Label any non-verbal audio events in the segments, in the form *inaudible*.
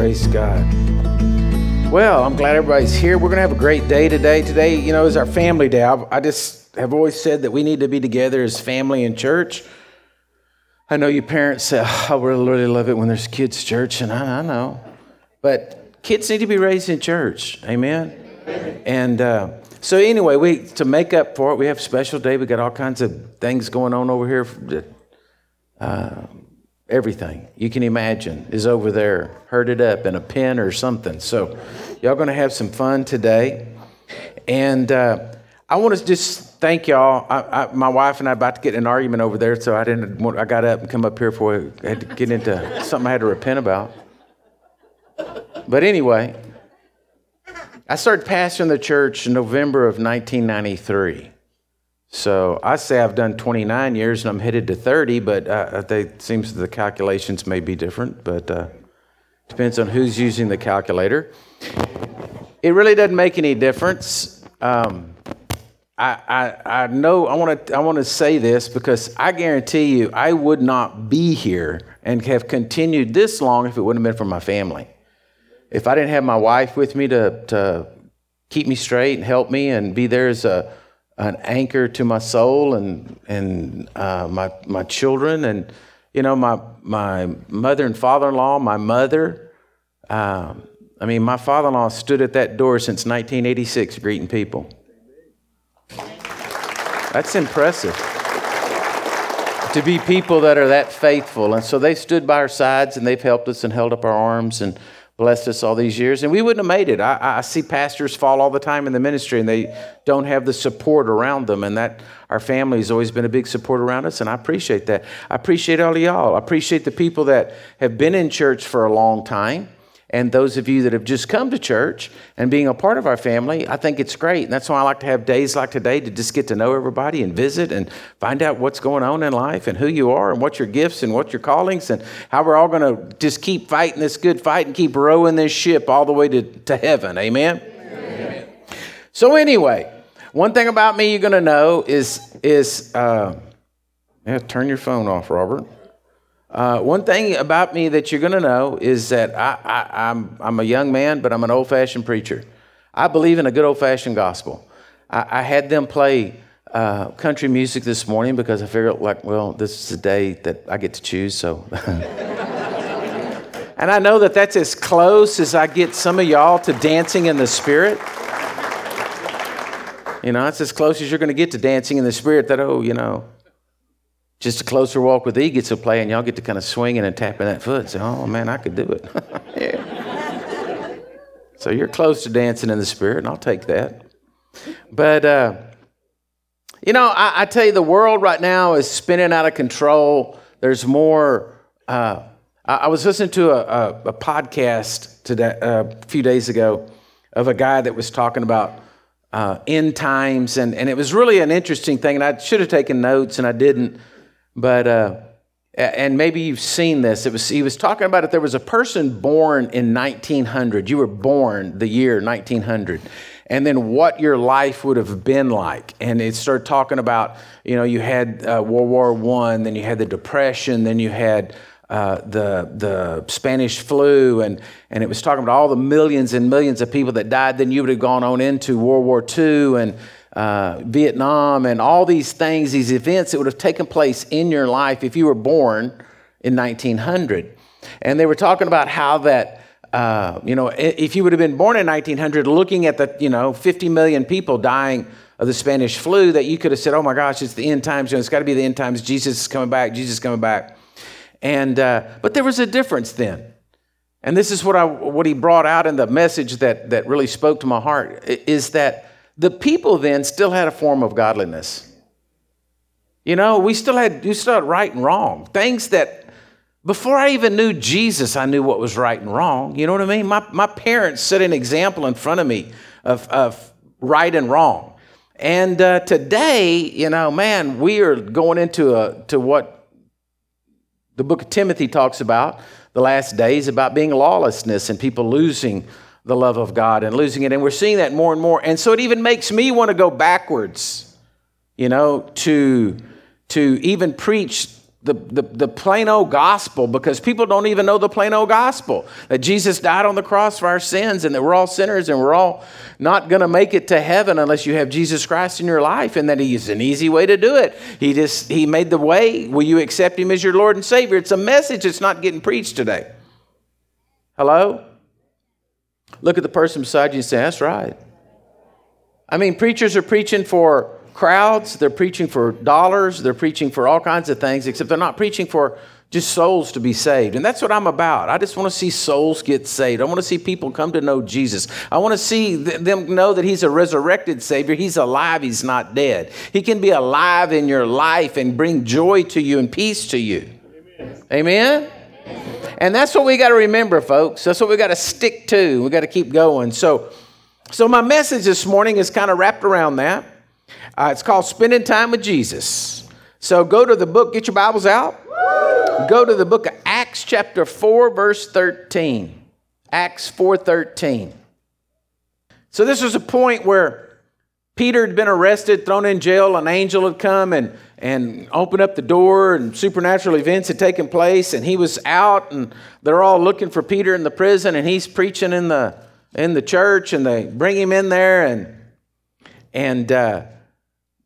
Praise God. Well, I'm glad everybody's here. We're going to have a great day today. Today, you know, is our family day. I, I just have always said that we need to be together as family in church. I know you parents say, oh, I really, love it when there's kids' church, and I, I know. But kids need to be raised in church. Amen? And uh, so, anyway, we to make up for it, we have special day. We got all kinds of things going on over here. Uh, everything you can imagine is over there, herded up in a pen or something. So, y'all going to have some fun today. And uh, I want to just thank y'all. I, I, my wife and I about to get in an argument over there, so I didn't. Want, I got up and come up here for I had to get into something I had to repent about. But anyway, I started pastoring the church in November of 1993. So I say I've done 29 years and I'm headed to 30, but uh, they seems the calculations may be different, but uh, depends on who's using the calculator. It really doesn't make any difference. Um, I, I, I know I want to I want to say this because I guarantee you I would not be here and have continued this long if it wouldn't have been for my family. If I didn't have my wife with me to to keep me straight and help me and be there as a an anchor to my soul and and uh, my my children and you know my my mother and father-in-law, my mother. Um, I mean, my father-in-law stood at that door since 1986 greeting people. That's impressive. To be people that are that faithful. And so they stood by our sides and they've helped us and held up our arms and blessed us all these years, and we wouldn't have made it. I, I, see pastors fall all the time in the ministry, and they don't have the support around them, and that our family has always been a big support around us, and I appreciate that. I appreciate all of y'all. I appreciate the people that have been in church for a long time and those of you that have just come to church and being a part of our family, I think it's great. And that's why I like to have days like today to just get to know everybody and visit and find out what's going on in life and who you are and what your gifts and what your callings and how we're all going to just keep fighting this good fight and keep rowing this ship all the way to, to heaven. Amen? Amen. So, anyway, one thing about me you're going to know is, is uh, yeah, turn your phone off, Robert. Uh, one thing about me that you're going to know is that I, I, I'm, I'm a young man, but I'm an old fashioned preacher. I believe in a good old fashioned gospel. I, I, had them play uh, country music this morning because I figured, like, well, this is the day that I get to choose, so. *laughs* and I know that that's as close as I get some of y'all to dancing in the spirit. You know, it's as close as you're going to get to dancing in the spirit that, oh, you know, just a closer walk with E gets to play, and y'all get to kind of swinging and tapping that foot and say, oh man, I could do it. *laughs* yeah. So you're close to dancing in the spirit, and I'll take that. But, uh, you know, I, I, tell you, the world right now is spinning out of control. There's more. Uh, I, I, was listening to a, a, a podcast today, uh, a few days ago of a guy that was talking about uh, end times, and, and it was really an interesting thing. And I should have taken notes, and I didn't. But, uh, and maybe you've seen this. It was, he was talking about it. There was a person born in 1900. You were born the year 1900 and then what your life would have been like. And it started talking about, you know, you had uh, World War One, then you had the Depression, then you had uh, the the Spanish flu, and and it was talking about all the millions and millions of people that died. Then you would have gone on into World War Two and uh, Vietnam and all these things, these events that would have taken place in your life if you were born in 1900. And they were talking about how that, uh, you know, if you would have been born in 1900, looking at the, you know, 50 million people dying of the Spanish flu, that you could have said, oh my gosh, it's the end times. You know, it's got to be the end times. Jesus is coming back. Jesus is coming back. And, uh, but there was a difference then. And this is what, I, what he brought out in the message that, that really spoke to my heart is that the people then still had a form of godliness. You know, we still had, you still had right and wrong. Things that before I even knew Jesus, I knew what was right and wrong. You know what I mean? My, my parents set an example in front of me of, of right and wrong. And uh, today, you know, man, we are going into a, to what the book of Timothy talks about, the last days, about being lawlessness and people losing the love of God and losing it. And we're seeing that more and more. And so it even makes me want to go backwards, you know, to, to even preach the, the, the plain old gospel because people don't even know the plain old gospel that Jesus died on the cross for our sins and that we're all sinners and we're all not going to make it to heaven unless you have Jesus Christ in your life and that he's an easy way to do it. He just he made the way. Will you accept him as your Lord and Savior? It's a message that's not getting preached today. Hello? Look at the person beside you and say, That's right. I mean, preachers are preaching for crowds, they're preaching for dollars, they're preaching for all kinds of things, except they're not preaching for just souls to be saved. And that's what I'm about. I just want to see souls get saved. I want to see people come to know Jesus. I want to see them know that He's a resurrected Savior. He's alive, He's not dead. He can be alive in your life and bring joy to you and peace to you. Amen? Amen? And that's what we got to remember, folks. That's what we got to stick to. We got to keep going. So, so my message this morning is kind of wrapped around that. Uh, it's called Spending Time with Jesus. So go to the book, get your Bibles out. Go to the book of Acts chapter 4 verse 13. Acts 4:13. So this was a point where Peter had been arrested, thrown in jail, an angel had come and and opened up the door and supernatural events had taken place and he was out and they're all looking for Peter in the prison and he's preaching in the in the church and they bring him in there and and uh,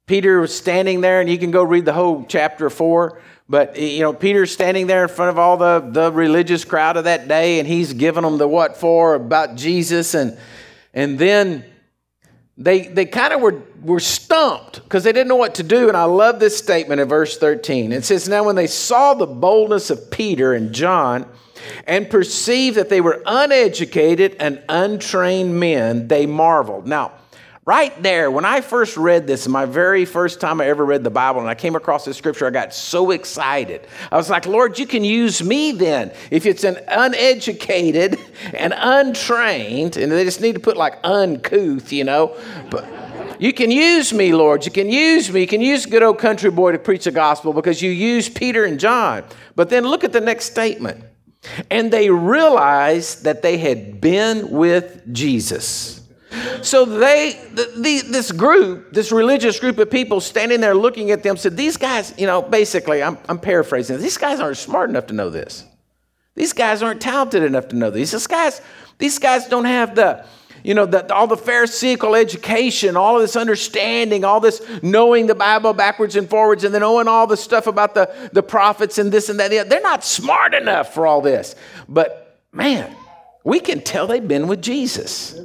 Peter was standing there, and you can go read the whole chapter four. But you know, Peter's standing there in front of all the, the religious crowd of that day, and he's giving them the what for about Jesus, and and then they they kind of were were stumped because they didn't know what to do. And I love this statement in verse 13. It says, Now when they saw the boldness of Peter and John and perceived that they were uneducated and untrained men, they marveled. Now, Right there, when I first read this, my very first time I ever read the Bible, and I came across this scripture, I got so excited. I was like, Lord, you can use me then. If it's an uneducated *laughs* and untrained, and they just need to put like uncouth, you know, but you can use me, Lord. You can use me. You can use a good old country boy to preach the gospel because you use Peter and John. But then look at the next statement. And they realized that they had been with Jesus. So they, the, the, this group, this religious group of people standing there looking at them said, These guys, you know, basically, I'm, I'm paraphrasing, these guys aren't smart enough to know this. These guys aren't talented enough to know this. These guys, these guys don't have the, you know, the, all the Pharisaical education, all of this understanding, all this knowing the Bible backwards and forwards, and then oh, knowing all the stuff about the, the prophets and this and that. They're not smart enough for all this. But man, we can tell they've been with Jesus.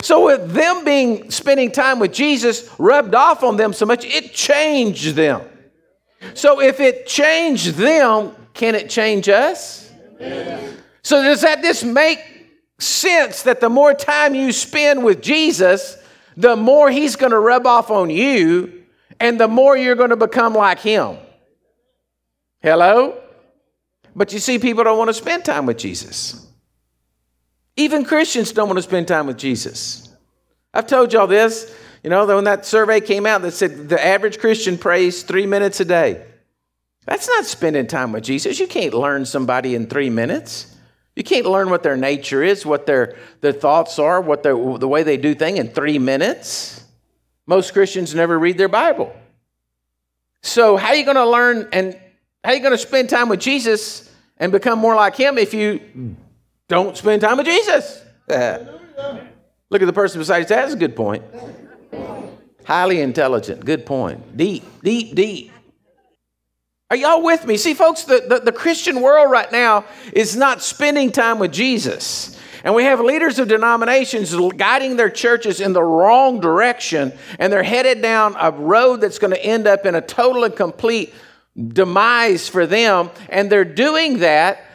So with them being spending time with Jesus rubbed off on them so much, it changed them. So if it changed them, can it change us? So does that just make sense that the more time you spend with Jesus, the more he's going to rub off on you and the more you're going to become like him? Hello? But you see, people don't want to spend time with Jesus. Even Christians don't want to spend time with Jesus. I've told y'all this. You know, when that survey came out that said the average Christian prays three minutes a day. That's not spending time with Jesus. You can't learn somebody in three minutes. You can't learn what their nature is, what their, their thoughts are, what their, the way they do things in three minutes. Most Christians never read their Bible. So, how are you going to learn and how are you going to spend time with Jesus and become more like Him if you don't spend time with Jesus. Look at the person beside you. That's a good point. Highly intelligent. Good point. Deep, deep, deep. Are y'all with me? See, folks, the, the, the, Christian world right now is not spending time with Jesus. And we have leaders of denominations guiding their churches in the wrong direction, and they're headed down a road that's going to end up in a total and complete demise for them. And they're doing that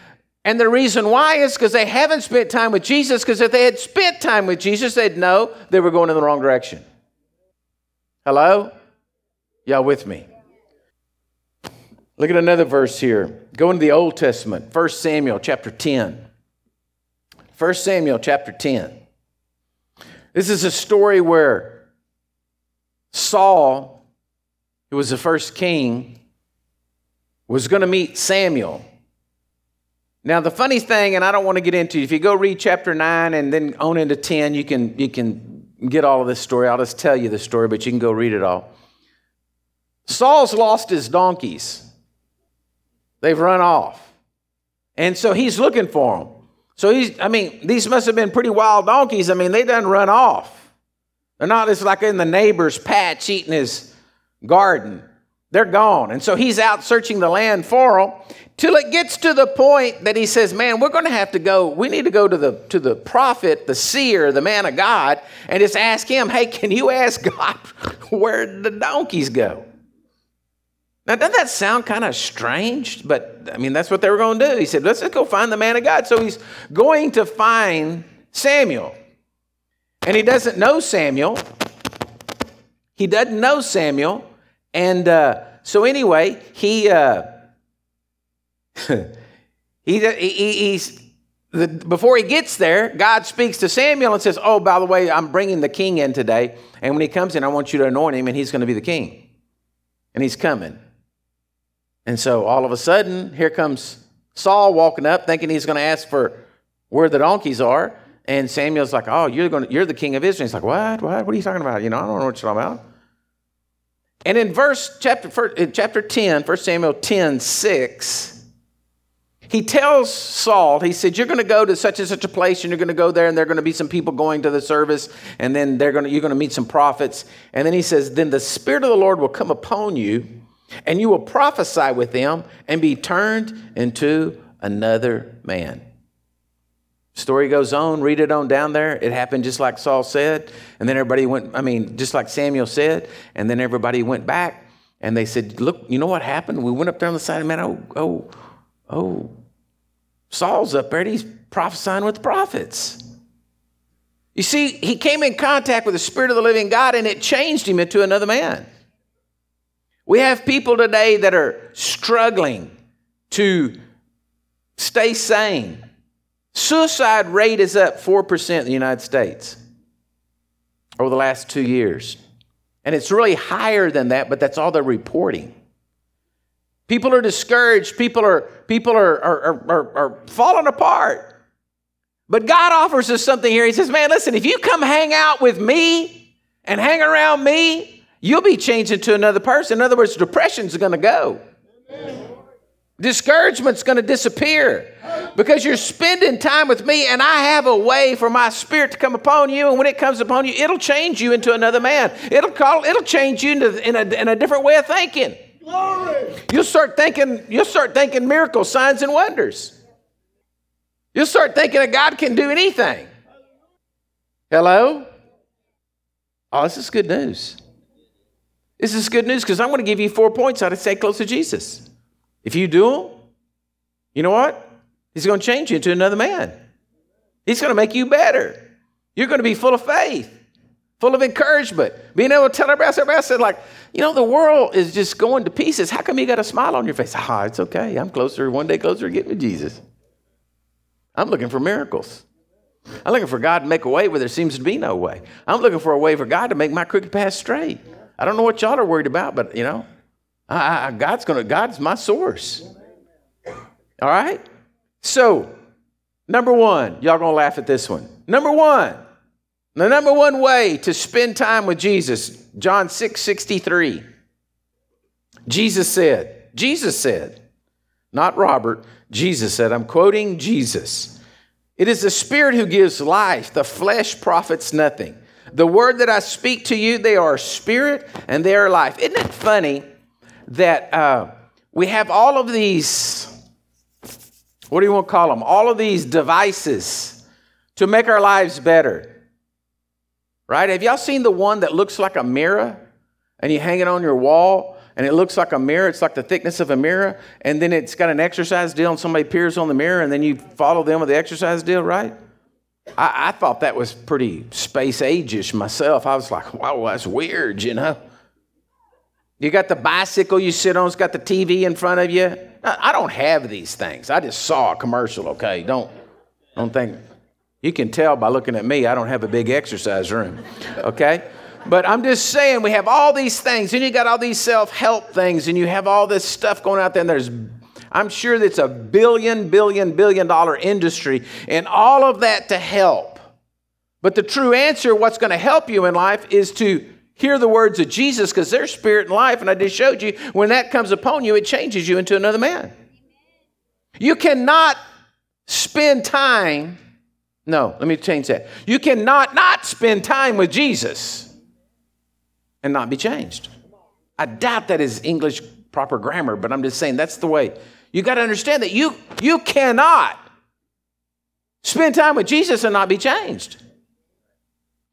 and the reason why is because they haven't spent time with Jesus, because if they had spent time with Jesus, they'd know they were going in the wrong direction. Hello? Y'all with me? Look at another verse here. Go into the Old Testament, 1 Samuel chapter 10. 1 Samuel chapter 10. This is a story where Saul, who was the first king, was going to meet Samuel. Now, the funny thing, and I don't want to get into, if you go read chapter 9 and then on into 10, you can, you can get all of this story. I'll just tell you the story, but you can go read it all. Saul's lost his donkeys. They've run off. And so he's looking for them. So he's, I mean, these must have been pretty wild donkeys. I mean, they done run off. They're not just like in the neighbor's patch eating his garden. They're gone. And so he's out searching the land for them till it gets to the point that he says, Man, we're going to have to go. We need to go to the, to the prophet, the seer, the man of God, and just ask him, Hey, can you ask God *laughs* where the donkeys go? Now, doesn't that sound kind of strange? But I mean, that's what they were going to do. He said, Let's just go find the man of God. So he's going to find Samuel. And he doesn't know Samuel. He doesn't know Samuel. And uh, so, anyway, he, uh, *laughs* he, he, he's, the, before he gets there, God speaks to Samuel and says, Oh, by the way, I'm bringing the king in today. And when he comes in, I want you to anoint him, and he's going to be the king. And he's coming. And so all of a sudden, here comes Saul walking up, thinking he's going to ask for where the donkeys are. And Samuel's like, Oh, you're, going to, you're the king of Israel. He's like, What? What? What are you talking about? You know, I don't know what you're talking about. And in verse chapter, in chapter 10, 1 Samuel 10, 6, he tells Saul, he said, You're going to go to such and such a place, and you're going to go there, and there are going to be some people going to the service, and then they're going to, you're going to meet some prophets. And then he says, Then the Spirit of the Lord will come upon you, and you will prophesy with them and be turned into another man. Story goes on, read it on down there. It happened just like Saul said. And then everybody went, I mean, just like Samuel said. And then everybody went back and they said, Look, you know what happened? We went up there on the side of man, oh, oh, oh, Saul's up there and he's prophesying with the prophets. You see, he came in contact with the Spirit of the living God and it changed him into another man. We have people today that are struggling to stay sane Suicide rate is up 4% in the United States over the last two years. And it's really higher than that, but that's all they're reporting. People are discouraged. People are, people are, are, are, are falling apart. But God offers us something here. He says, Man, listen, if you come hang out with me and hang around me, you'll be changed into another person. In other words, depression's going to go. Amen. Discouragement's going to disappear because you're spending time with me, and I have a way for my spirit to come upon you. And when it comes upon you, it'll change you into another man. It'll call. It'll change you into in a, in a different way of thinking. You'll start thinking. You'll start thinking miracles, signs, and wonders. You'll start thinking that God can do anything. Hello. Oh, this is good news. This is good news because I'm going to give you four points how to stay close to Jesus. If you do them, you know what? He's going to change you into another man. He's going to make you better. You're going to be full of faith, full of encouragement, being able to tell else, everybody else said, like, you know, the world is just going to pieces. How come you got a smile on your face? Ah, it's okay. I'm closer, one day closer to getting with Jesus. I'm looking for miracles. I'm looking for God to make a way where there seems to be no way. I'm looking for a way for God to make my crooked path straight. I don't know what y'all are worried about, but you know, I, I, God's gonna, God's my source. All right? So, number one, y'all gonna laugh at this one. Number one, the number one way to spend time with Jesus, John 6 63. Jesus said, Jesus said, not Robert, Jesus said, I'm quoting Jesus. It is the Spirit who gives life, the flesh profits nothing. The word that I speak to you, they are spirit and they are life. Isn't it funny that uh, we have all of these, what do you want to call them? All of these devices to make our lives better. Right? Have y'all seen the one that looks like a mirror and you hang it on your wall and it looks like a mirror? It's like the thickness of a mirror and then it's got an exercise deal and somebody peers on the mirror and then you follow them with the exercise deal, right? I, I thought that was pretty space age-ish myself. I was like, wow, that's weird, you know? You got the bicycle you sit on, it's got the TV in front of you. I don't have these things. I just saw a commercial, okay? Don't, don't think. You can tell by looking at me, I don't have a big exercise room, okay? But I'm just saying, we have all these things, and you got all these self help things, and you have all this stuff going out there, and there's I'm sure that's a billion, billion, billion dollar industry, and all of that to help. But the true answer, what's going to help you in life, is to hear the words of Jesus because they're spirit and life. And I just showed you when that comes upon you, it changes you into another man. You cannot spend time. No, let me change that. You cannot not spend time with Jesus and not be changed. I doubt that is English proper grammar, but I'm just saying that's the way. You got to understand that you you cannot spend time with Jesus and not be changed.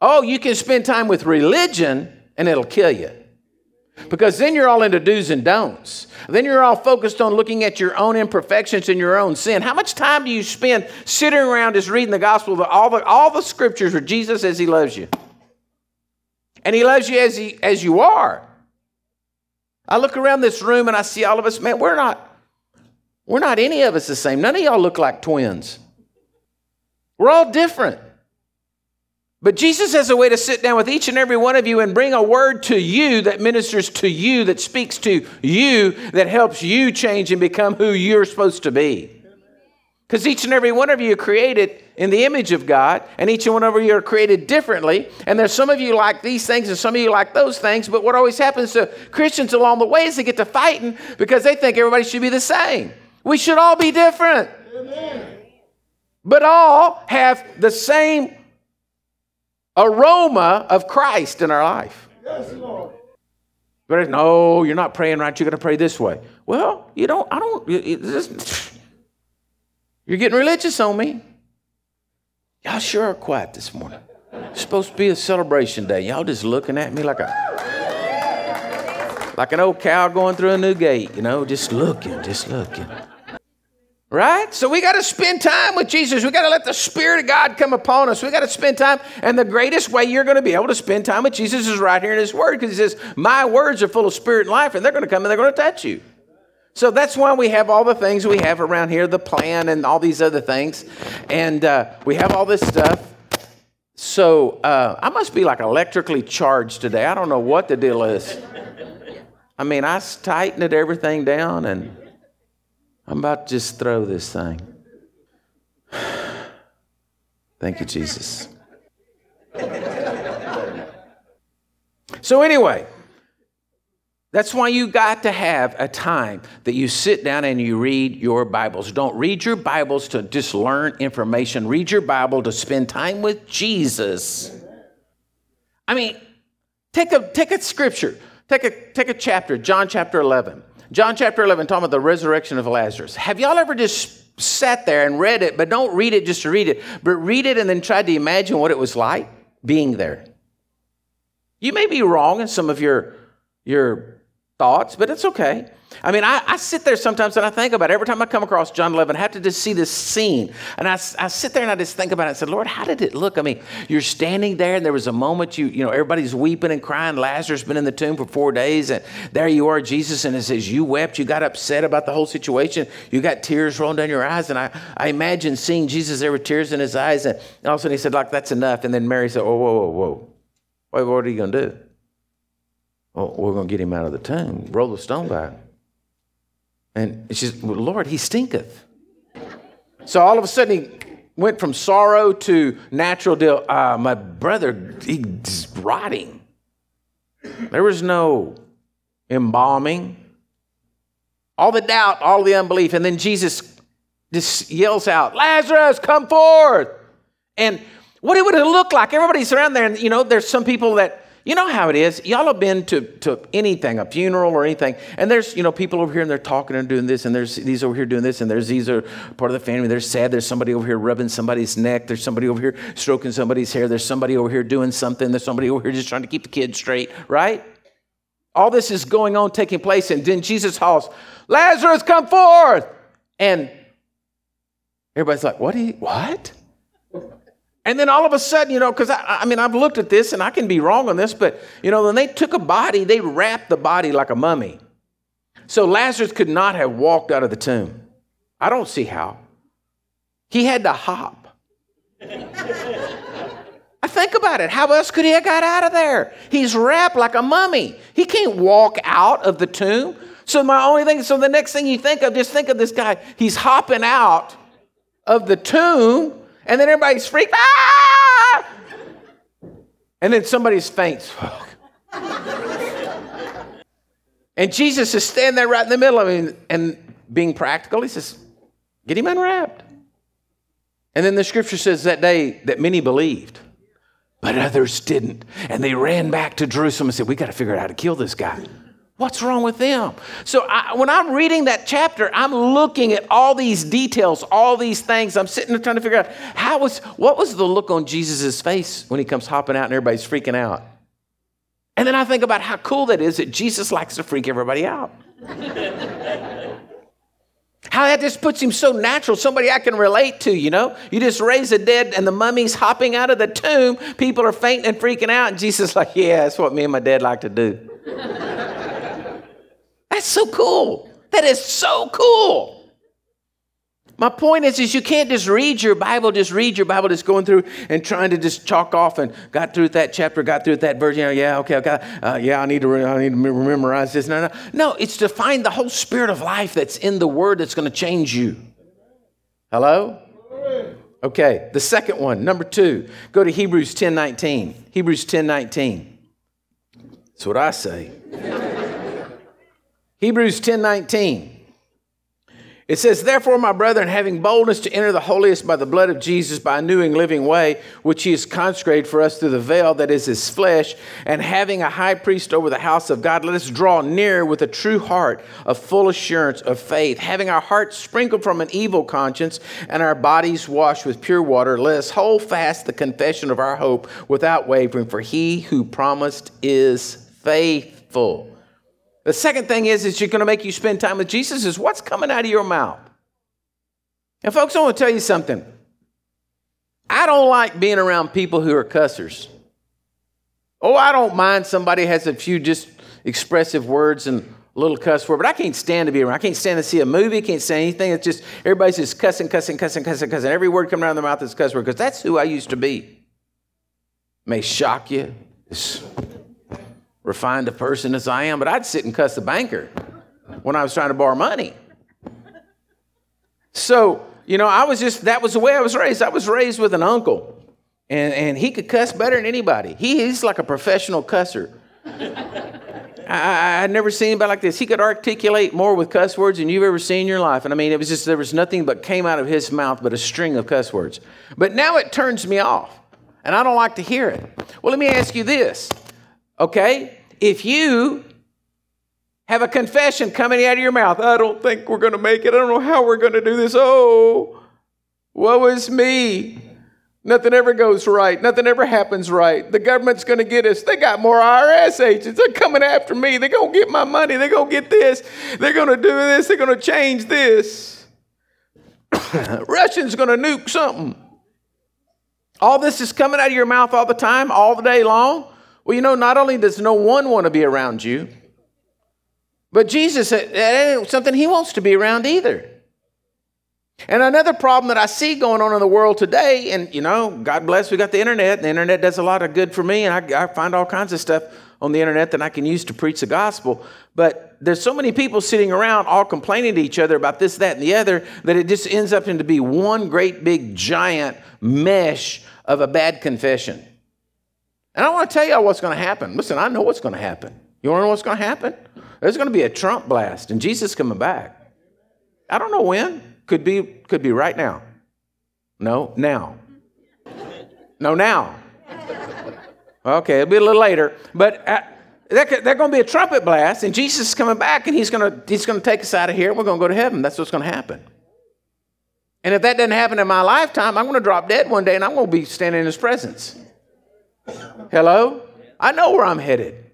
Oh, you can spend time with religion and it'll kill you. Because then you're all into do's and don'ts. Then you're all focused on looking at your own imperfections and your own sin. How much time do you spend sitting around just reading the gospel, all the, all the scriptures where Jesus says he loves you? And he loves you as, he, as you are. I look around this room and I see all of us, man, we're not, we're not any of us the same. None of y'all look like twins. We're all different. But Jesus has a way to sit down with each and every one of you and bring a word to you that ministers to you, that speaks to you, that helps you change and become who you're supposed to be. Because each and every one of you are created in the image of God, and each and one of you are created differently. And there's some of you like these things, and some of you like those things. But what always happens to Christians along the way is they get to fighting because they think everybody should be the same. We should all be different. Amen. But all have the same aroma of Christ in our life. Yes, Lord. But no, you're not praying right. You're going to pray this way. Well, you don't. I don't. you're getting religious on me. Y'all sure are quiet this morning. It's supposed to be a celebration day. Y'all just looking at me like a like an old cow going through a new gate. You know, just looking, just looking. Right? So we got to spend time with Jesus. We got to let the Spirit of God come upon us. We got to spend time. And the greatest way you're going to be able to spend time with Jesus is right here in His Word because He says, My words are full of spirit and life, and they're going to come and they're going to touch you. So that's why we have all the things we have around here the plan and all these other things. And uh, we have all this stuff. So uh, I must be like electrically charged today. I don't know what the deal is. I mean, I tightened everything down and. I'm about to just throw this thing. Thank you, Jesus. So, anyway, that's why you got to have a time that you sit down and you read your Bibles. Don't read your Bibles to just learn information, read your Bible to spend time with Jesus. I mean, take a, take a scripture, take a, take a chapter, John chapter 11. John chapter 11, talking about the resurrection of Lazarus. Have y'all ever just sat there and read it, but don't read it just to read it, but read it and then tried to imagine what it was like being there? You may be wrong in some of your, your thoughts, but it's okay. I mean, I, I, sit there sometimes and I think about it. Every time I come across John 11, I have to just see this scene. And I, I sit there and I just think about it. I said, Lord, how did it look? I mean, you're standing there and there was a moment you, you know, everybody's weeping and crying. Lazarus been in the tomb for four days. And there you are, Jesus. And it says, you wept. You got upset about the whole situation. You got tears rolling down your eyes. And I, I imagine seeing Jesus there with tears in his eyes. And all of a sudden he said, like, that's enough. And then Mary said, oh, whoa, whoa, whoa. Wait, what are you going to do? Well, we're going to get him out of the tomb, roll the stone back. And she says, well, Lord, he stinketh. So all of a sudden he went from sorrow to natural deal. Uh, my brother, he's rotting. There was no embalming. All the doubt, all the unbelief. And then Jesus just yells out, Lazarus, come forth. And what it would have looked like, everybody's around there, and you know, there's some people that you know how it is. Y'all have been to, to anything, a funeral or anything, and there's, you know, people over here and they're talking and doing this, and there's these over here doing this, and there's these are part of the family. They're sad. There's somebody over here rubbing somebody's neck. There's somebody over here stroking somebody's hair. There's somebody over here doing something. There's somebody over here just trying to keep the kids straight, right? All this is going on, taking place, and then Jesus calls, Lazarus, come forth. And everybody's like, what? He, what? And then all of a sudden, you know, because I, I, mean, I've looked at this and I can be wrong on this, but, you know, when they took a body, they wrapped the body like a mummy. So Lazarus could not have walked out of the tomb. I don't see how. He had to hop. *laughs* I think about it. How else could he have got out of there? He's wrapped like a mummy. He can't walk out of the tomb. So my only thing, so the next thing you think of, just think of this guy. He's hopping out of the tomb and then everybody's freaked. Ah! And then somebody's faints. and Jesus is standing there right in the middle of him and being practical. He says, Get him unwrapped. And then the scripture says that day that many believed, but others didn't. And they ran back to Jerusalem and said, We got to figure out how to kill this guy. What's wrong with them? So I, when I'm reading that chapter, I'm looking at all these details, all these things. I'm sitting there trying to figure out how was what was the look on Jesus' face when he comes hopping out and everybody's freaking out. And then I think about how cool that is that Jesus likes to freak everybody out. *laughs* How that just puts him so natural, somebody I can relate to, you know? You just raise the dead and the mummy's hopping out of the tomb, people are fainting and freaking out, and Jesus is like, yeah, that's what me and my dad like to do. *laughs* that's so cool. That is so cool. My point is, is you can't just read your Bible, just read your Bible, just going through and trying to just chalk off and got through that chapter, got through that verse. You know, yeah, okay, okay, uh, yeah, I need to, re- I need to memorize this. No, no, no. It's to find the whole spirit of life that's in the Word that's going to change you. Hello. Okay, the second one, number two, go to Hebrews 10 19. Hebrews 10 19. That's what I say. Hebrews 10 19. It says, Therefore, my brethren, having boldness to enter the holiest by the blood of Jesus, by a new and living way, which he has consecrated for us through the veil that is his flesh, and having a high priest over the house of God, let us draw near with a true heart of full assurance of faith, having our hearts sprinkled from an evil conscience and our bodies washed with pure water. Let us hold fast the confession of our hope without wavering, for he who promised is faithful. The second thing is, you're going to make you spend time with Jesus is what's coming out of your mouth. And folks, I want to tell you something. I don't like being around people who are cussers. Oh, I don't mind somebody has a few just expressive words and a little cuss word, but I can't stand to be around. I can't stand to see a movie, can't say anything. It's just everybody's just cussing, cussing, cussing, cussing, cussing. Every word coming out of their mouth is cuss word because that's who I used to be. May shock you. It's refined a person as I am, but I'd sit and cuss the banker when I was trying to borrow money. So, you know, I was just, that was the way I was raised. I was raised with an uncle, and, and he could cuss better than anybody. He, he's like a professional cusser. I, would never seen anybody like this. He could articulate more with cuss words than you've ever seen in your life. And I mean, it was just, there was nothing but came out of his mouth but a string of cuss words. But now it turns me off, and I don't like to hear it. Well, let me ask you this, okay? If you have a confession coming out of your mouth, I don't think we're going to make it. I don't know how we're going to do this. Oh, woe is me. Nothing ever goes right. Nothing ever happens right. The government's going to get us. They got more IRS agents. They're coming after me. They're going to get my money. They're going to get this. They're going to do this. They're going to change this. *coughs* Russians are going to nuke something. All this is coming out of your mouth all the time, all the day long. Well, you know, not only does no one want to be around you, but Jesus, that ain't something he wants to be around either. And another problem that I see going on in the world today, and you know, God bless, we got the internet. The internet does a lot of good for me, and I, I find all kinds of stuff on the internet that I can use to preach the gospel. But there's so many people sitting around all complaining to each other about this, that, and the other that it just ends up into be one great big giant mesh of a bad confession. And I want to tell you what's going to happen. Listen, I know what's going to happen. You want to know what's going to happen? There's going to be a Trump blast, and Jesus coming back. I don't know when. Could be, could be right now. No, now. No, now. Okay, it'll be a little later, but there's going to be a trumpet blast, and Jesus is coming back, and he's going to he's going to take us out of here, and we're going to go to heaven. That's what's going to happen. And if that doesn't happen in my lifetime, I'm going to drop dead one day, and I'm going to be standing in His presence. Hello? I know where I'm headed.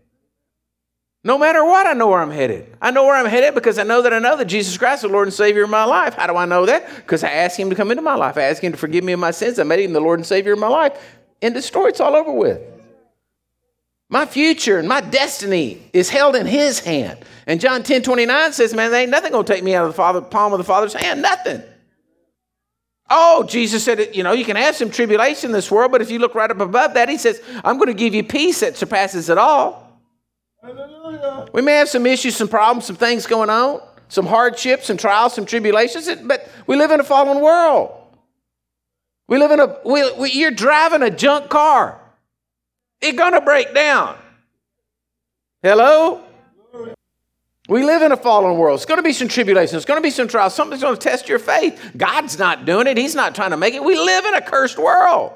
No matter what, I know where I'm headed. I know where I'm headed because I know that I know that Jesus Christ is the Lord and Savior of my life. How do I know that? Because I asked Him to come into my life. I asked Him to forgive me of my sins. I made Him the Lord and Savior of my life. And the story, it's all over with. My future and my destiny is held in His hand. And John 10 29 says, Man, there ain't nothing going to take me out of the Father, palm of the Father's hand. Nothing. Oh, Jesus said, you know, you can have some tribulation in this world, but if you look right up above that, he says, I'm going to give you peace that surpasses it all. Hallelujah. We may have some issues, some problems, some things going on, some hardships, some trials, some tribulations, but we live in a fallen world. We live in a, we, we, you're driving a junk car. It's going to break down. Hello? We live in a fallen world. It's going to be some tribulation. It's going to be some trials. Something's going to test your faith. God's not doing it. He's not trying to make it. We live in a cursed world.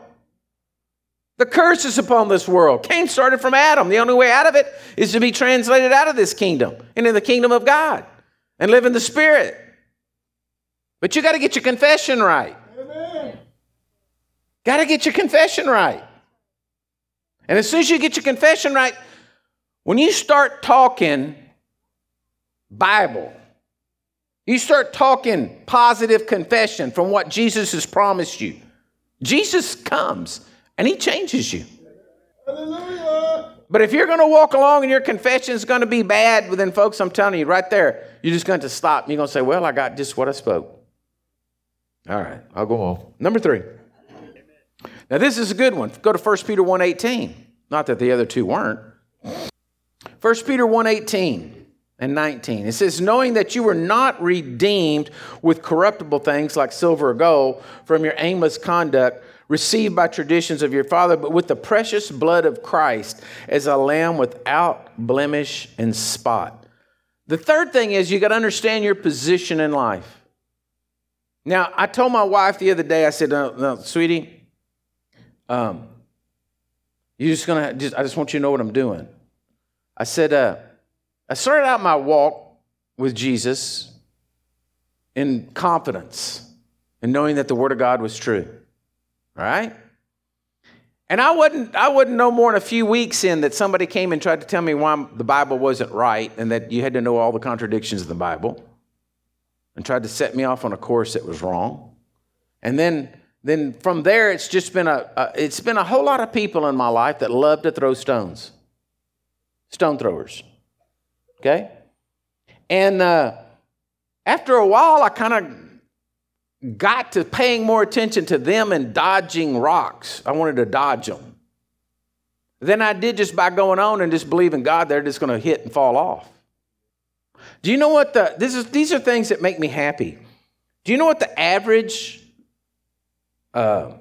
The curse is upon this world. Cain started from Adam. The only way out of it is to be translated out of this kingdom and in the kingdom of God and live in the Spirit. But you got to get your confession right. Got to get your confession right. And as soon as you get your confession right, when you start talking Bible, you start talking positive confession from what Jesus has promised you. Jesus comes and he changes you. But if you're going to walk along and your confession is going to be bad, well, then, folks, I'm telling you right there, you're just going to stop. You're going to say, Well, I got just what I spoke. All right, I'll go on. Number three. Now, this is a good one. Go to 1 Peter 1.18. Not that the other two weren't. 1 Peter 1.18 and 19. It says, knowing that you were not redeemed with corruptible things like silver or gold from your aimless conduct received by traditions of your father, but with the precious blood of Christ as a lamb without blemish and spot. The third thing is you got to understand your position in life. Now, I told my wife the other day, I said, no, no sweetie, um, you're just gonna, just, I just want you to know what I'm doing. I said, uh, I started out my walk with Jesus in confidence and knowing that the Word of God was true. Right? And I wouldn't, I wouldn't know more than a few weeks in that somebody came and tried to tell me why the Bible wasn't right and that you had to know all the contradictions of the Bible and tried to set me off on a course that was wrong. And then, then from there, it's just been a, a it's been a whole lot of people in my life that love to throw stones, stone throwers. Okay? And uh, after a while, I kind of got to paying more attention to them and dodging rocks. I wanted to dodge them. Than I did just by going on and just believing God they're just going to hit and fall off. Do you know what the this is these are things that make me happy. Do you know what the average uh,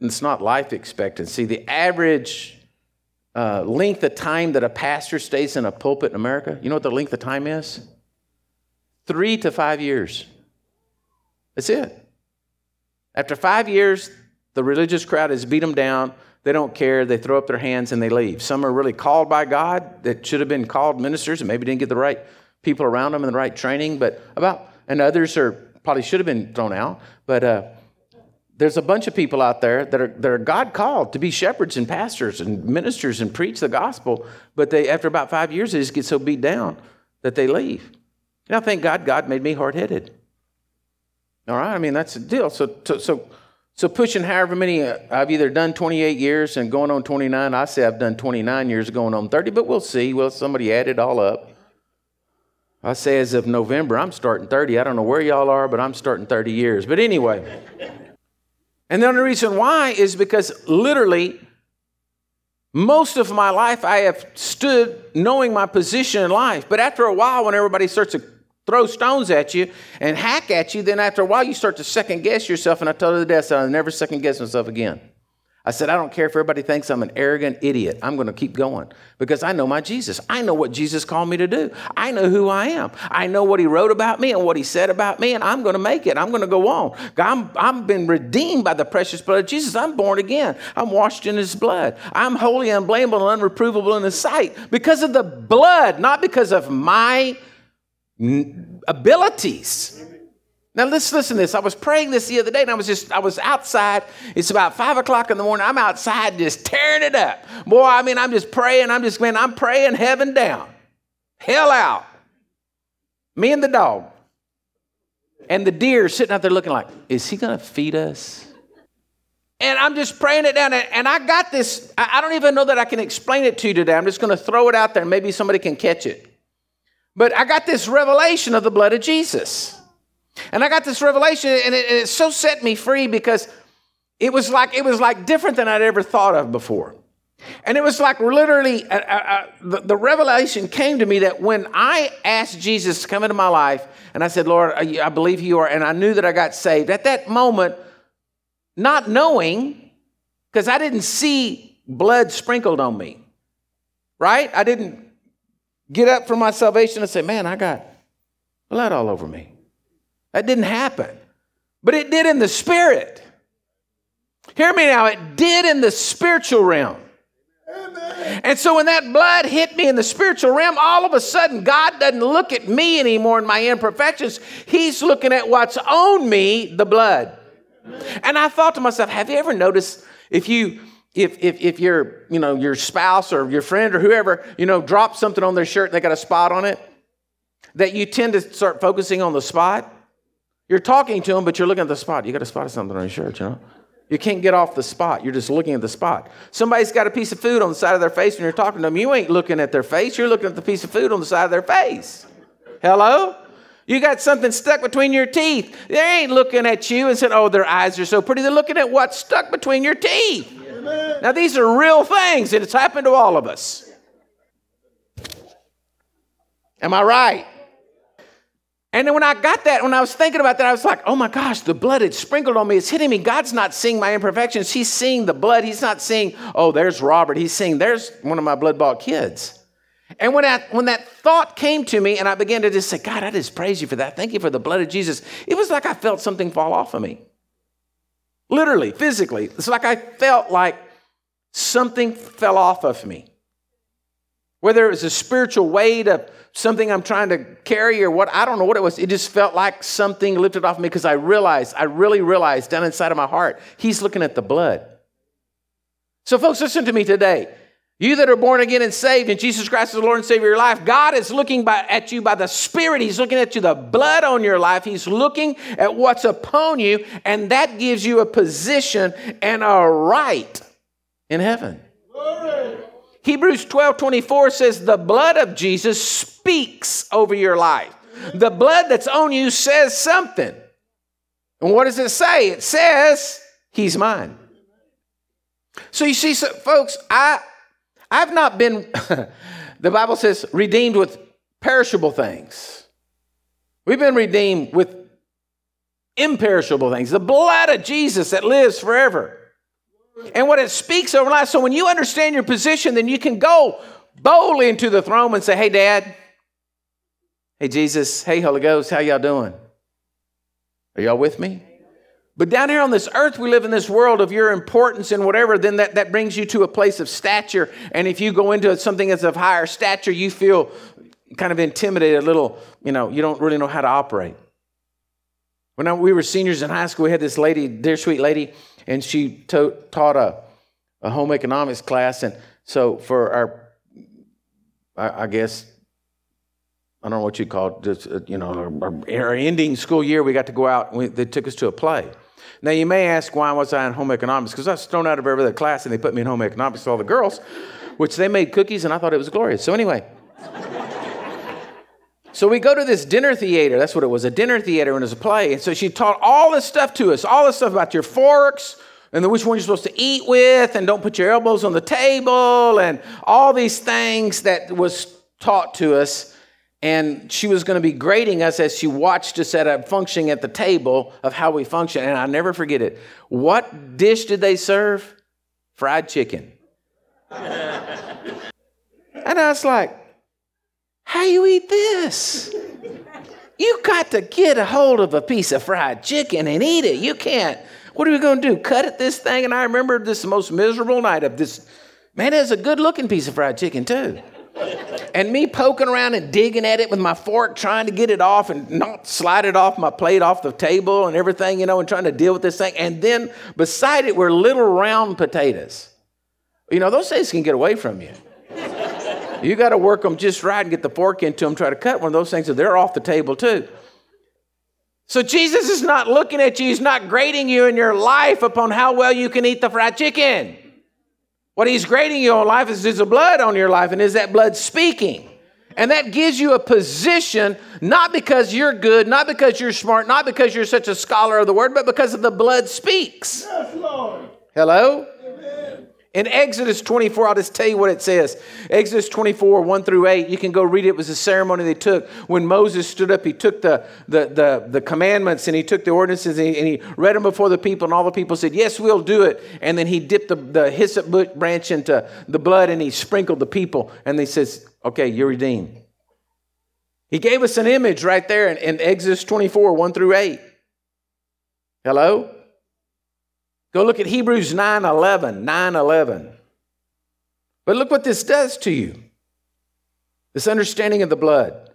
it's not life expectancy, the average uh, length of time that a pastor stays in a pulpit in America? You know what the length of time is? Three to five years. That's it. After five years, the religious crowd has beat them down. They don't care. They throw up their hands and they leave. Some are really called by God that should have been called ministers and maybe didn't get the right people around them and the right training, but about, and others are probably should have been thrown out. But uh, there's a bunch of people out there that are, that are God called to be shepherds and pastors and ministers and preach the gospel, but they, after about five years, they just get so beat down that they leave. And I thank God, God made me hard headed. All right, I mean, that's the deal. So, so, so pushing however many, uh, I've either done 28 years and going on 29. I say I've done 29 years going on 30, but we'll see. Well, somebody add it all up. I say as of November, I'm starting 30. I don't know where y'all are, but I'm starting 30 years. But anyway. And the only reason why is because literally, most of my life I have stood knowing my position in life. But after a while, when everybody starts to throw stones at you and hack at you, then after a while you start to second guess yourself. And I told her I I'll never second guess myself again. I said, I don't care if everybody thinks I'm an arrogant idiot. I'm going to keep going because I know my Jesus. I know what Jesus called me to do. I know who I am. I know what he wrote about me and what he said about me, and I'm going to make it. I'm going to go on. I'm, I've been redeemed by the precious blood of Jesus. I'm born again. I'm washed in his blood. I'm holy, unblameable, and unreprovable in his sight because of the blood, not because of my abilities. Now let's listen to this. I was praying this the other day and I was just, I was outside. It's about five o'clock in the morning. I'm outside just tearing it up. Boy, I mean, I'm just praying. I'm just, man, I'm praying heaven down, hell out. Me and the dog. And the deer sitting out there looking like, is he to feed us? And I'm just praying it down. And I got this, I don't even know that I can explain it to you today. I'm just going to throw it out there and maybe somebody can catch it. But I got this revelation of the blood of Jesus. And I got this revelation, and it, it so set me free because it was like it was like different than I'd ever thought of before. And it was like literally, uh, uh, uh, the, the, revelation came to me that when I asked Jesus to come into my life, and I said, Lord, I, I believe you are, and I knew that I got saved. At that moment, not knowing, because I didn't see blood sprinkled on me, right? I didn't get up from my salvation and say, man, I got blood all over me. That didn't happen. But it did in the spirit. Hear me now, it did in the spiritual realm. And so when that blood hit me in the spiritual realm, all of a sudden, God doesn't look at me anymore in my imperfections. He's looking at what's on me, the blood. And I thought to myself, have you ever noticed if you if, if, if your, you know, your spouse or your friend or whoever, you know, drops something on their shirt, and they got a spot on it, that you tend to start focusing on the spot. You're talking to them, but you're looking at the spot. You got a spot of something on your shirt, you know? You can't get off the spot. You're just looking at the spot. Somebody's got a piece of food on the side of their face and you're talking to them. You ain't looking at their face. You're looking at the piece of food on the side of their face. Hello? You got something stuck between your teeth. They ain't looking at you and saying, oh, their eyes are so pretty. They're looking at what's stuck between your teeth. Amen. Now, these are real things, and it's happened to all of us. Am I right? And then when I got that, when I was thinking about that, I was like, oh my gosh, the blood had sprinkled on me. It's hitting me. God's not seeing my imperfections. He's seeing the blood. He's not seeing, oh, there's Robert. He's seeing, there's one of my blood bought kids. And when, I, when that thought came to me and I began to just say, God, I just praise you for that. Thank you for the blood of Jesus. It was like I felt something fall off of me. Literally, physically. It's like I felt like something fell off of me. Whether it was a spiritual weight of something I'm trying to carry or what, I don't know what it was. It just felt like something lifted off me because I realized, I really realized down inside of my heart, He's looking at the blood. So, folks, listen to me today. You that are born again and saved, and Jesus Christ is the Lord and Savior of your life, God is looking by, at you by the Spirit. He's looking at you, the blood on your life. He's looking at what's upon you, and that gives you a position and a right in heaven. Hebrews 12 24 says, The blood of Jesus speaks over your life. The blood that's on you says something. And what does it say? It says, He's mine. So you see, so, folks, I, I've not been, *laughs* the Bible says, redeemed with perishable things. We've been redeemed with imperishable things. The blood of Jesus that lives forever and what it speaks over life. So when you understand your position, then you can go boldly into the throne and say, Hey, Dad. Hey, Jesus. Hey, Holy Ghost. How y'all doing? Are y'all with me? But down here on this earth, we live in this world of your importance and whatever, then that, that brings you to a place of stature. And if you go into something that's of higher stature, you feel kind of intimidated, a little, you know, you don't really know how to operate. When I, we were seniors in high school, we had this lady, dear sweet lady, and she to- taught a, a home economics class. And so for our, I, I guess, I don't know what you call it, just, uh, you know, our, our, ending school year, we got to go out. We, they took us to a play. Now, you may ask, why was I in home economics? Because I was thrown out of every other class and they put me in home economics with all the girls, which they made cookies and I thought it was glorious. So, anyway. So we go to this dinner theater. That's what it was a dinner theater and it was a play. And so she taught all this stuff to us, all this stuff about your forks and then which one you're supposed to eat with, and don't put your elbows on the table, and all these things that was taught to us. And she was going to be grading us as she watched us at a functioning at the table of how we function. And I never forget it. What dish did they serve? Fried chicken. *laughs* and I was like, how you eat this? You got to get a hold of a piece of fried chicken and eat it. You can't. What are we going to do? Cut at this thing? And I remember this most miserable night of this. Man, it's a good looking piece of fried chicken, too. and me poking around and digging at it with my fork, trying to get it off and not slide it off my plate off the table and everything, you know, and trying to deal with this thing. And then beside it were little round potatoes. You know, those things can get away from you. You got to work them just right and get the fork into them, try to cut one of those things, so they're off the table too. So Jesus is not looking at you, he's not grading you in your life upon how well you can eat the fried chicken. What he's grading you on life is is the blood on your life, and is that blood speaking? And that gives you a position, not because you're good, not because you're smart, not because you're such a scholar of the word, but because of the blood speaks. Yes, Lord. Hello? In Exodus 24, I'll just tell you what it says. Exodus 24, 1 through 8, you can go read it. It was a ceremony they took. When Moses stood up, he took the, the, the, the commandments and he took the ordinances and he, and he, read them before the people, and all the people said, Yes, we'll do it. And then he dipped the, the hyssop branch into the blood and he sprinkled the people. And they says, Okay, you're redeemed. He gave us an image right there in, in Exodus 24, 1 through 8. Hello? Go look at Hebrews 9 11. 9 11. But look what this does to you this understanding of the blood.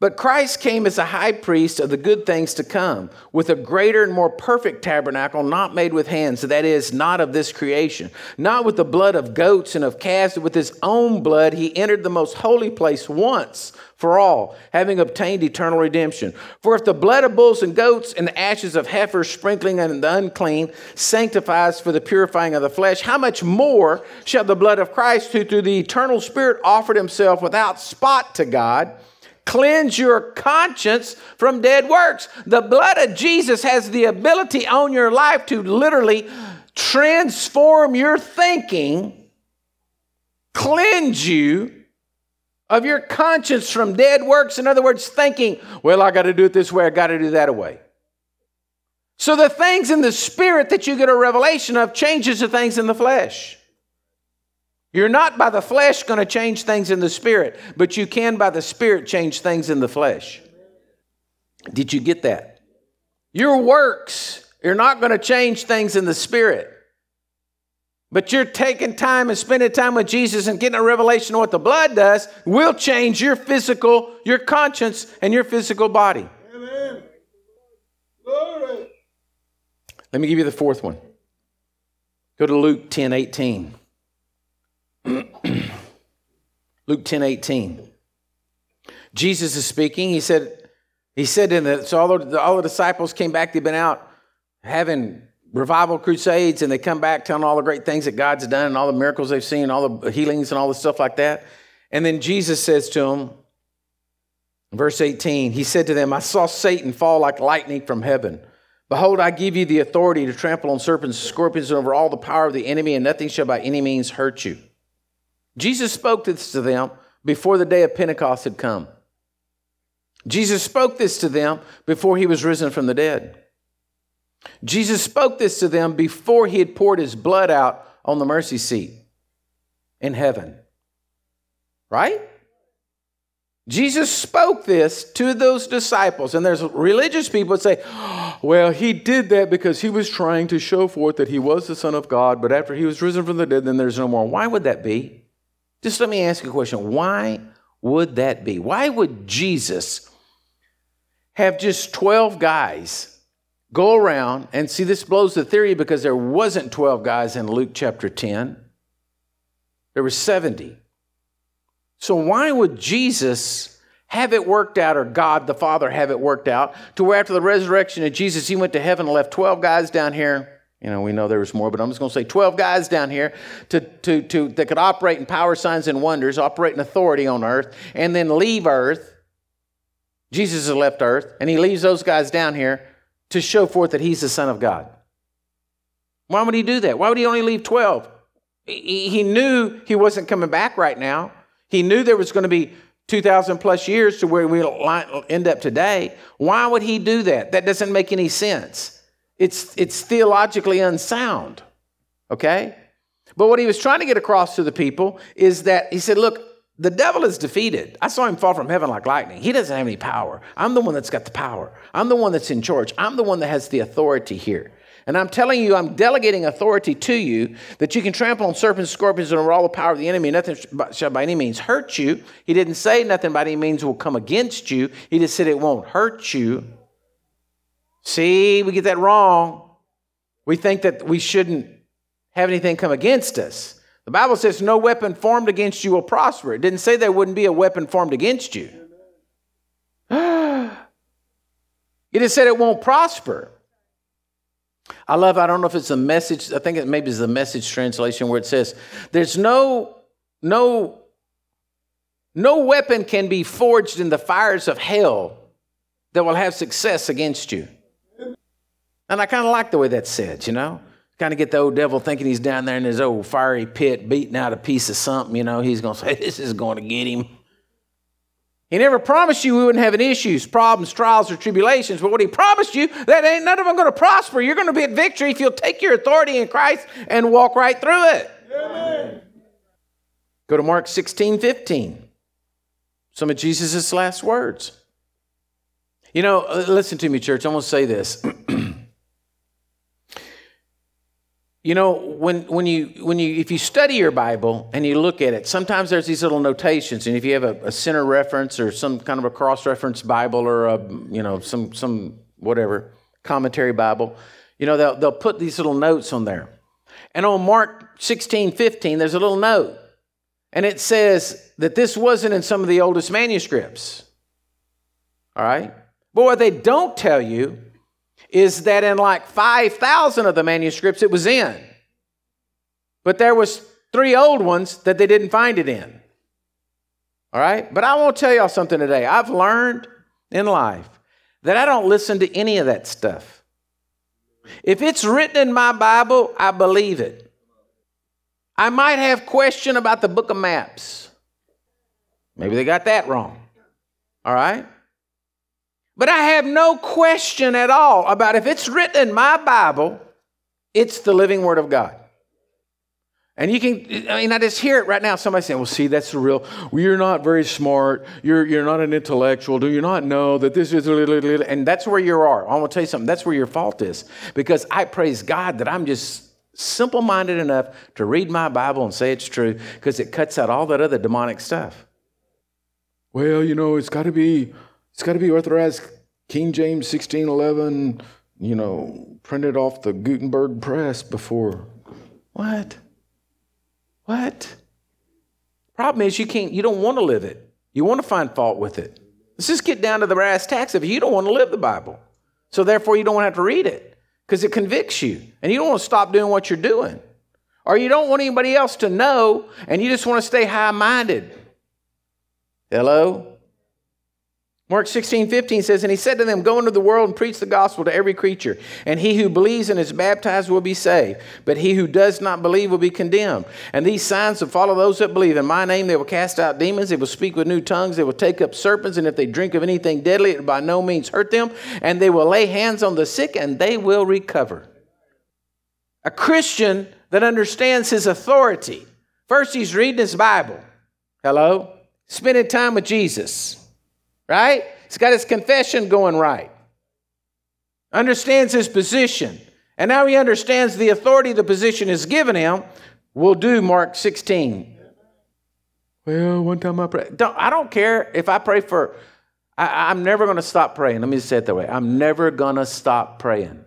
But Christ came as a high priest of the good things to come, with a greater and more perfect tabernacle, not made with hands, that is, not of this creation, not with the blood of goats and of calves, but with his own blood he entered the most holy place once for all, having obtained eternal redemption. For if the blood of bulls and goats and the ashes of heifers sprinkling on the unclean sanctifies for the purifying of the flesh, how much more shall the blood of Christ, who through the eternal Spirit offered himself without spot to God, cleanse your conscience from dead works. The blood of Jesus has the ability on your life to literally transform your thinking, cleanse you of your conscience from dead works. In other words, thinking, well, I got to do it this way, I got to do that way. So the things in the spirit that you get a revelation of changes the things in the flesh. You're not by the flesh going to change things in the spirit, but you can by the spirit change things in the flesh. Did you get that? Your works, you're not going to change things in the spirit. But you're taking time and spending time with Jesus and getting a revelation of what the blood does will change your physical, your conscience, and your physical body. Amen. Glory. Let me give you the fourth one. Go to Luke 10 18. *clears throat* Luke 10 18. Jesus is speaking. He said, he said in the, so all the, all the disciples came back. They've been out having revival crusades and they come back telling all the great things that God's done and all the miracles they've seen, all the healings and all the stuff like that. And then Jesus says to them, verse 18, he said to them, I saw Satan fall like lightning from heaven. Behold, I give you the authority to trample on serpents, and scorpions, and over all the power of the enemy, and nothing shall by any means hurt you. Jesus spoke this to them before the day of Pentecost had come. Jesus spoke this to them before he was risen from the dead. Jesus spoke this to them before he had poured his blood out on the mercy seat in heaven. Right? Jesus spoke this to those disciples, and there's religious people that say, oh, well, he did that because he was trying to show forth that he was the Son of God, but after he was risen from the dead, then there's no more. Why would that be? Just let me ask you a question. Why would that be? Why would Jesus have just 12 guys go around and see this blows the theory because there wasn't 12 guys in Luke chapter 10. There were 70. So why would Jesus have it worked out or God the Father have it worked out to where after the resurrection of Jesus he went to heaven and left 12 guys down here you know, we know there was more, but I'm just going to say 12 guys down here to, to, to, that could operate in power, signs, and wonders, operate in authority on earth, and then leave earth. Jesus has left earth, and he leaves those guys down here to show forth that he's the Son of God. Why would he do that? Why would he only leave 12? He, knew he wasn't coming back right now. He knew there was going to be 2,000 plus years to where we'll end up today. Why would he do that? That doesn't make any sense. It's, it's theologically unsound, okay? But what he was trying to get across to the people is that he said, Look, the devil is defeated. I saw him fall from heaven like lightning. He doesn't have any power. I'm the one that's got the power. I'm the one that's in charge. I'm the one that has the authority here. And I'm telling you, I'm delegating authority to you that you can trample on serpents, scorpions, and over all the power of the enemy. Nothing shall by any means hurt you. He didn't say nothing by any means will come against you. He just said it won't hurt you. See, we get that wrong. We think that we shouldn't have anything come against us. The Bible says no weapon formed against you will prosper. It didn't say there wouldn't be a weapon formed against you. *gasps* it just said it won't prosper. I love, I don't know if it's a message, I think it maybe is the message translation where it says, there's no, no, no weapon can be forged in the fires of hell that will have success against you. And I kind of like the way that's said, you know? Kind of get the old devil thinking he's down there in his old fiery pit beating out a piece of something, you know, he's going to say, *laughs* This is going to get him. He never promised you we wouldn't have any issues, problems, trials, or tribulations, but what he promised you, that ain't none of them going to prosper. You're going to be at victory if you'll take your authority in Christ and walk right through it. Amen. Go to Mark 16, 15. Some of Jesus' last words. You know, uh, listen to me, church. I'm going to say this. *clears throat* you know, when, when, you, when you, if you study your Bible and you look at it, sometimes there's these little notations. And if you have a, a center reference or some kind of a cross reference Bible or a, you know, some, some whatever commentary Bible, you know, they'll, they'll put these little notes on there. And on Mark 16, 15, there's a little note. And it says that this wasn't in some of the oldest manuscripts. All right? But what they don't tell you is that in like 5,000 of the manuscripts it was in. But there was three old ones that they didn't find it in. All right? But I want to tell y'all something today. I've learned in life that I don't listen to any of that stuff. If it's written in my Bible, I believe it. I might have question about the book of maps. Maybe they got that wrong. All right? But I have no question at all about if it's written in my Bible, it's the living Word of God. And you can, I mean, I just hear it right now. Somebody saying, well, see, that's the real, well, you're not very smart. You're, you're not an intellectual. Do you not know that this is, and that's where you are. I want to tell you something. That's where your fault is. Because I praise God that I'm just simple minded enough to read my Bible and say it's true because it cuts out all that other demonic stuff. Well, you know, it's got to be it's got to be authorized King James 1611, you know, printed off the Gutenberg press before. What? What? Problem is you can't you don't want to live it. You want to find fault with it. Let's just get down to the brass tacks of it. You don't want to live the Bible. So therefore you don't want to have to read it because it convicts you. And you don't want to stop doing what you're doing. Or you don't want anybody else to know and you just want to stay high-minded. Hello? Mark 16, 15 says, And he said to them, Go into the world and preach the gospel to every creature. And he who believes and is baptized will be saved, but he who does not believe will be condemned. And these signs will follow those that believe. In my name they will cast out demons, they will speak with new tongues, they will take up serpents, and if they drink of anything deadly, it will by no means hurt them. And they will lay hands on the sick, and they will recover. A Christian that understands his authority. First, he's reading his Bible. Hello? Spending time with Jesus right? He's got his confession going right. Understands his position. And now he understands the authority the position is given him. We'll do Mark 16. Well, one time I pray. Don't, I don't care if I pray for, I, am never going to stop praying. Let me say it that way. I'm never going to stop praying.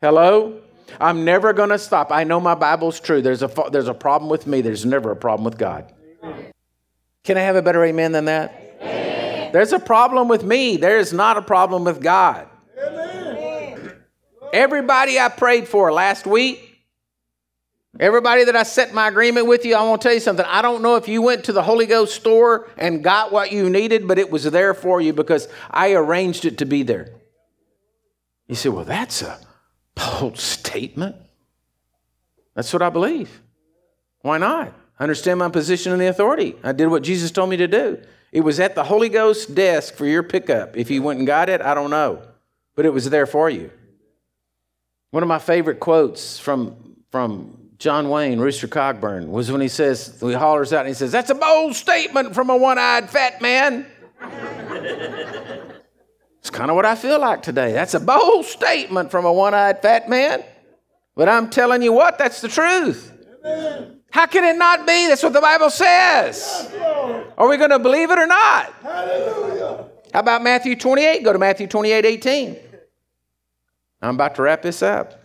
Hello? I'm never going to stop. I know my Bible's true. There's a, there's a problem with me, there's never a problem with God. Can I have a better amen than that? There's a problem with me. There is not a problem with God. Amen. Everybody I prayed for last week, everybody that I set my agreement with you, I want to tell you something. I don't know if you went to the Holy Ghost store and got what you needed, but it was there for you because I arranged it to be there. You say, well, that's a bold statement. That's what I believe. Why not? I understand my position and the authority. I did what Jesus told me to do. It was at the Holy Ghost desk for your pickup. If you went and got it, I don't know. But it was there for you. One of my favorite quotes from, from John Wayne, Rooster Cogburn, was when he says, he hollers out and he says, That's a bold statement from a one eyed fat man. it's kind of what I feel like today. That's a bold statement from a one eyed fat man. But I'm telling you what, that's the truth. Amen. How can it not be? That's what the Bible says. Are we going to believe it or not? Hallelujah. How about Matthew 28? Go to Matthew 28 18. I'm about to wrap this up.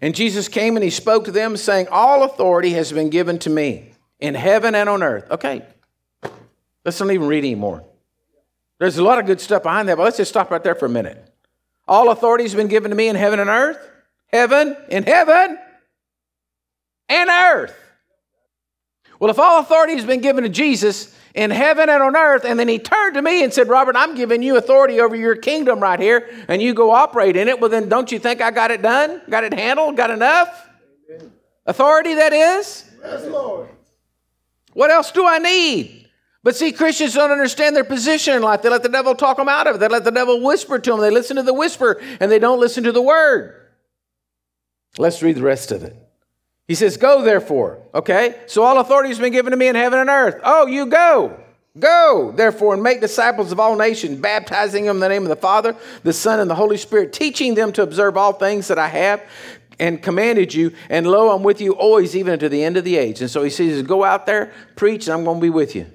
And Jesus came and he spoke to them, saying, All authority has been given to me in heaven and on earth. Okay, let's not even read anymore. There's a lot of good stuff behind that, but let's just stop right there for a minute. All authority has been given to me in heaven and earth. Heaven, in heaven, and earth. Well, if all authority has been given to Jesus in heaven and on earth. And then he turned to me and said, Robert, I'm giving you authority over your kingdom right here, and you go operate in it. Well, then don't you think I got it done? Got it handled? Got enough? Amen. Authority, that is? Yes, Lord. What else do I need? But see, Christians don't understand their position in life. They let the devil talk them out of it. They let the devil whisper to them. They listen to the whisper and they don't listen to the word. Let's read the rest of it. He says, Go therefore. Okay? So all authority has been given to me in heaven and earth. Oh, you go. Go, therefore, and make disciples of all nations, baptizing them in the name of the Father, the Son, and the Holy Spirit, teaching them to observe all things that I have and commanded you. And lo, I'm with you always, even to the end of the age. And so he says, Go out there, preach, and I'm going to be with you.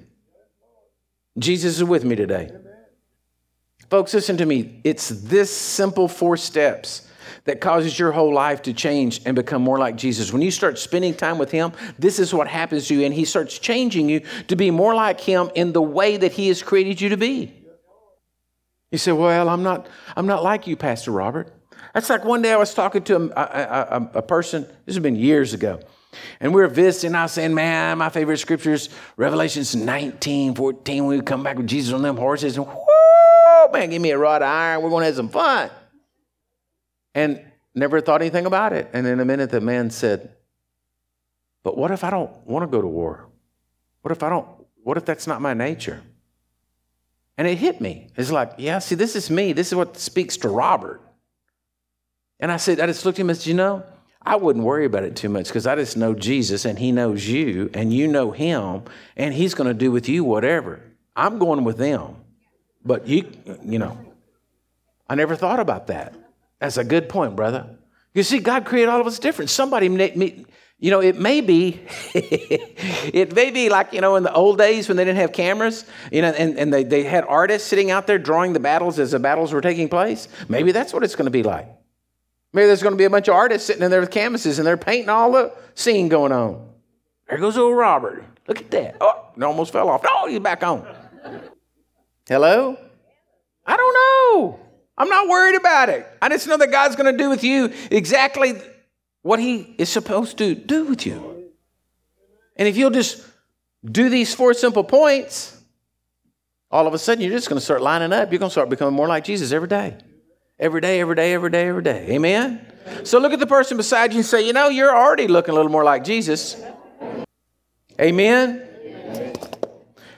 Jesus is with me today. Folks, listen to me. It's this simple four steps that causes your whole life to change and become more like Jesus. When you start spending time with Him, this is what happens to you, and He starts changing you to be more like Him in the way that He has created you to be. You say, "Well, I'm not. I'm not like you, Pastor Robert." That's like one day I was talking to a, a, a, person. This has been years ago. And we were visiting. I was saying, man, my favorite scriptures, Revelations 19, 14. When we come back with Jesus on them horses. And whoo, man, give me a rod of iron. We're going to have some fun and never thought anything about it. And in a minute, the man said, But what if I don't want to go to war? What if I don't, what if that's not my nature? And it hit me. It's like, yeah, see, this is me. This is what speaks to Robert. And I said, I just looked at him and said, you know, I wouldn't worry about it too much because I just know Jesus and he knows you and you know him and he's going to do with you whatever. I'm going with them. But you, you know, I never thought about that. That's a good point, brother. You see, God created all of us different. Somebody, you know, it may be, *laughs* it may be like, you know, in the old days when they didn't have cameras, you know, and, and they, they had artists sitting out there drawing the battles as the battles were taking place. Maybe that's what it's going to be like. Maybe there's going to be a bunch of artists sitting in there with canvases and they're painting all the scene going on. There goes old Robert. Look at that. Oh, it almost fell off. Oh, he's back on. Hello? I don't know. I'm not worried about it. I just know that God's going to do with you exactly what He is supposed to do with you. And if you'll just do these four simple points, all of a sudden you're just going to start lining up. You're going to start becoming more like Jesus every day. Every day, every day, every day, every day. Amen? So look at the person beside you and say, you know, you're already looking a little more like Jesus. Amen?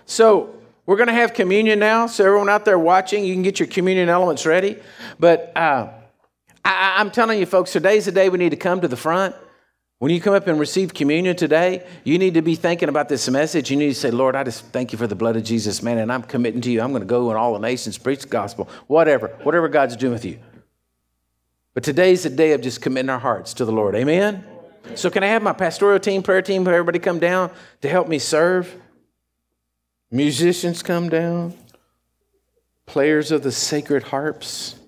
So we're going to have communion now. So, everyone out there watching, you can get your communion elements ready. But uh, I, I'm telling you, folks, today's the day we need to come to the front. When you come up and receive communion today, you need to be thinking about this message. You need to say, Lord, I just thank you for the blood of Jesus, man, and I'm committing to you. I'm going to go in all the nations, preach the gospel, whatever, whatever God's doing with you. But today's the day of just committing our hearts to the Lord. Amen? So, can I have my pastoral team, prayer team, everybody come down to help me serve? Musicians come down, players of the sacred harps.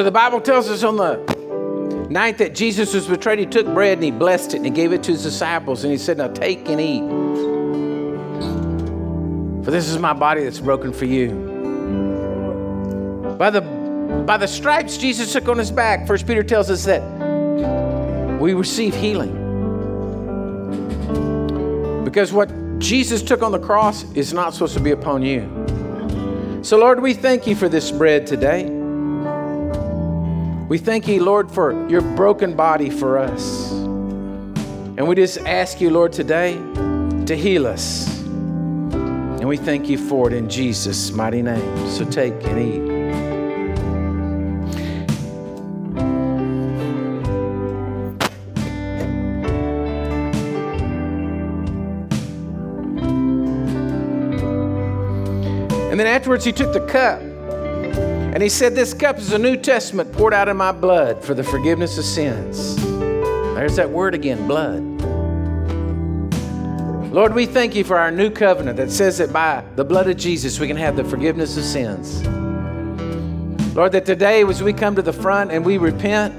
So the Bible tells us on the night that Jesus was betrayed, he took bread and he blessed it and he gave it to his disciples and he said, Now take and eat. For this is my body that's broken for you. By the, by the stripes Jesus took on his back, First Peter tells us that we receive healing. Because what Jesus took on the cross is not supposed to be upon you. So, Lord, we thank you for this bread today. We thank you, Lord, for your broken body for us. And we just ask you, Lord, today to heal us. And we thank you for it in Jesus' mighty name. So take and eat. And then afterwards, he took the cup and he said, This cup is a New Testament poured out in my blood for the forgiveness of sins. There's that word again blood. Lord, we thank you for our new covenant that says that by the blood of Jesus we can have the forgiveness of sins. Lord, that today as we come to the front and we repent,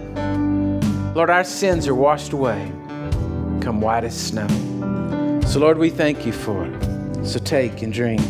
Lord, our sins are washed away, come white as snow. So, Lord, we thank you for it. So take and drink.